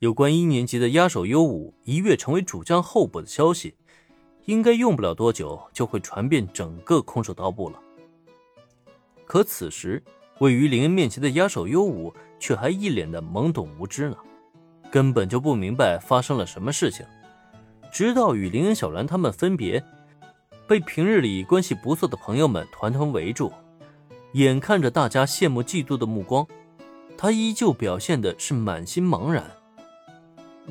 有关一年级的压手优武一跃成为主将候补的消息，应该用不了多久就会传遍整个空手道部了。可此时，位于林恩面前的压手优武却还一脸的懵懂无知呢，根本就不明白发生了什么事情。直到与林恩、小兰他们分别，被平日里关系不错的朋友们团团围住，眼看着大家羡慕嫉妒的目光，他依旧表现的是满心茫然。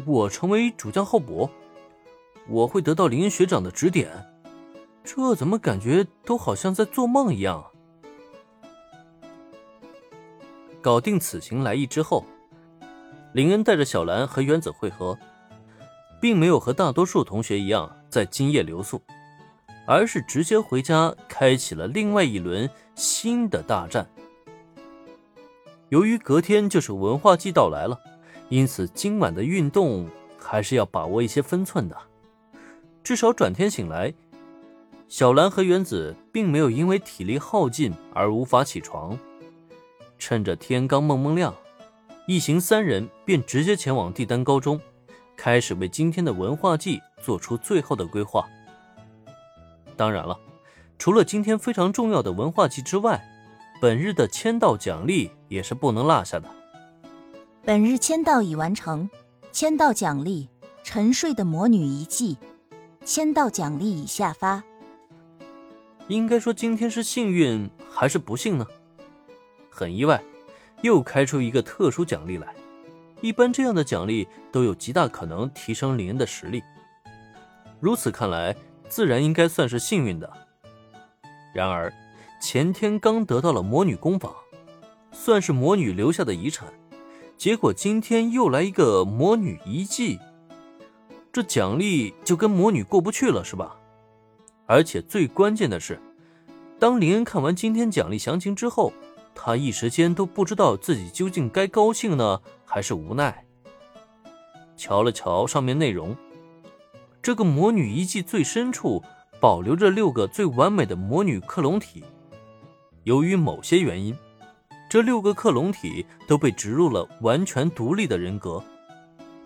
我成为主将候补，我会得到林恩学长的指点，这怎么感觉都好像在做梦一样？搞定此行来意之后，林恩带着小兰和原子会合，并没有和大多数同学一样在今夜留宿，而是直接回家，开启了另外一轮新的大战。由于隔天就是文化季到来了。因此，今晚的运动还是要把握一些分寸的。至少转天醒来，小兰和原子并没有因为体力耗尽而无法起床。趁着天刚蒙蒙亮，一行三人便直接前往帝丹高中，开始为今天的文化祭做出最后的规划。当然了，除了今天非常重要的文化祭之外，本日的签到奖励也是不能落下的。本日签到已完成，签到奖励沉睡的魔女遗迹，签到奖励已下发。应该说今天是幸运还是不幸呢？很意外，又开出一个特殊奖励来。一般这样的奖励都有极大可能提升林恩的实力，如此看来，自然应该算是幸运的。然而，前天刚得到了魔女工坊，算是魔女留下的遗产。结果今天又来一个魔女遗迹，这奖励就跟魔女过不去了，是吧？而且最关键的是，当林恩看完今天奖励详情之后，他一时间都不知道自己究竟该高兴呢，还是无奈。瞧了瞧上面内容，这个魔女遗迹最深处保留着六个最完美的魔女克隆体，由于某些原因。这六个克隆体都被植入了完全独立的人格，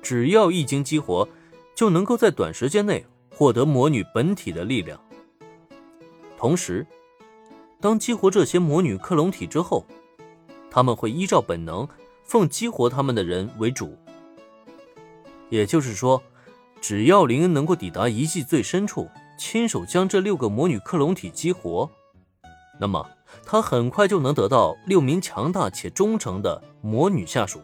只要一经激活，就能够在短时间内获得魔女本体的力量。同时，当激活这些魔女克隆体之后，他们会依照本能，奉激活他们的人为主。也就是说，只要林恩能够抵达遗迹最深处，亲手将这六个魔女克隆体激活，那么。他很快就能得到六名强大且忠诚的魔女下属，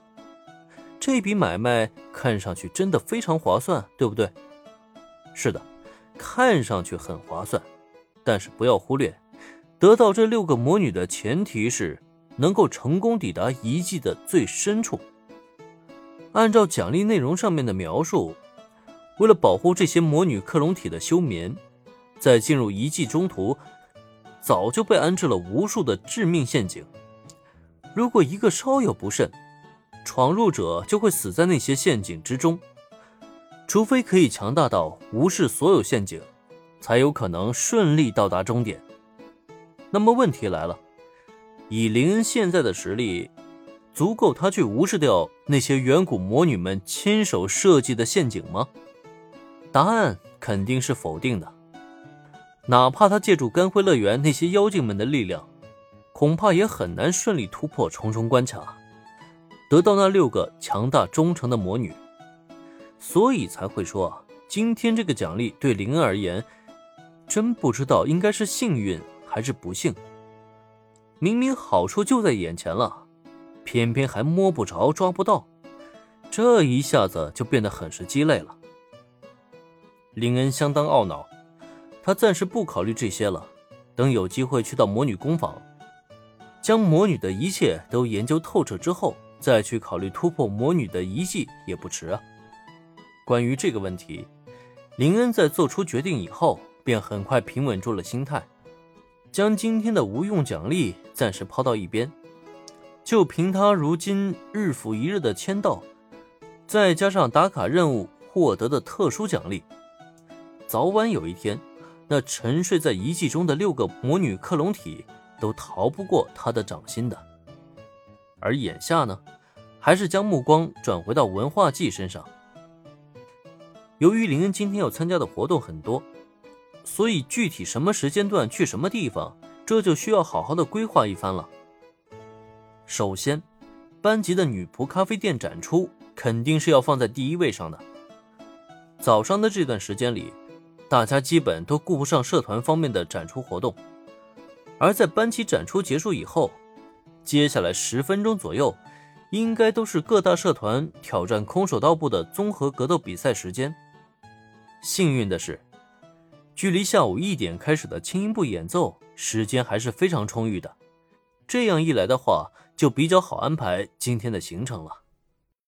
这笔买卖看上去真的非常划算，对不对？是的，看上去很划算，但是不要忽略，得到这六个魔女的前提是能够成功抵达遗迹的最深处。按照奖励内容上面的描述，为了保护这些魔女克隆体的休眠，在进入遗迹中途。早就被安置了无数的致命陷阱，如果一个稍有不慎，闯入者就会死在那些陷阱之中。除非可以强大到无视所有陷阱，才有可能顺利到达终点。那么问题来了，以林恩现在的实力，足够他去无视掉那些远古魔女们亲手设计的陷阱吗？答案肯定是否定的。哪怕他借助干辉乐园那些妖精们的力量，恐怕也很难顺利突破重重关卡，得到那六个强大忠诚的魔女。所以才会说，今天这个奖励对林恩而言，真不知道应该是幸运还是不幸。明明好处就在眼前了，偏偏还摸不着、抓不到，这一下子就变得很是鸡肋了。林恩相当懊恼。他暂时不考虑这些了，等有机会去到魔女工坊，将魔女的一切都研究透彻之后，再去考虑突破魔女的遗迹也不迟啊。关于这个问题，林恩在做出决定以后，便很快平稳住了心态，将今天的无用奖励暂时抛到一边，就凭他如今日复一日的签到，再加上打卡任务获得的特殊奖励，早晚有一天。那沉睡在遗迹中的六个魔女克隆体都逃不过他的掌心的。而眼下呢，还是将目光转回到文化季身上。由于林恩今天要参加的活动很多，所以具体什么时间段去什么地方，这就需要好好的规划一番了。首先，班级的女仆咖啡店展出肯定是要放在第一位上的。早上的这段时间里，大家基本都顾不上社团方面的展出活动，而在班级展出结束以后，接下来十分钟左右，应该都是各大社团挑战空手道部的综合格斗比赛时间。幸运的是，距离下午一点开始的轻音部演奏时间还是非常充裕的，这样一来的话，就比较好安排今天的行程了。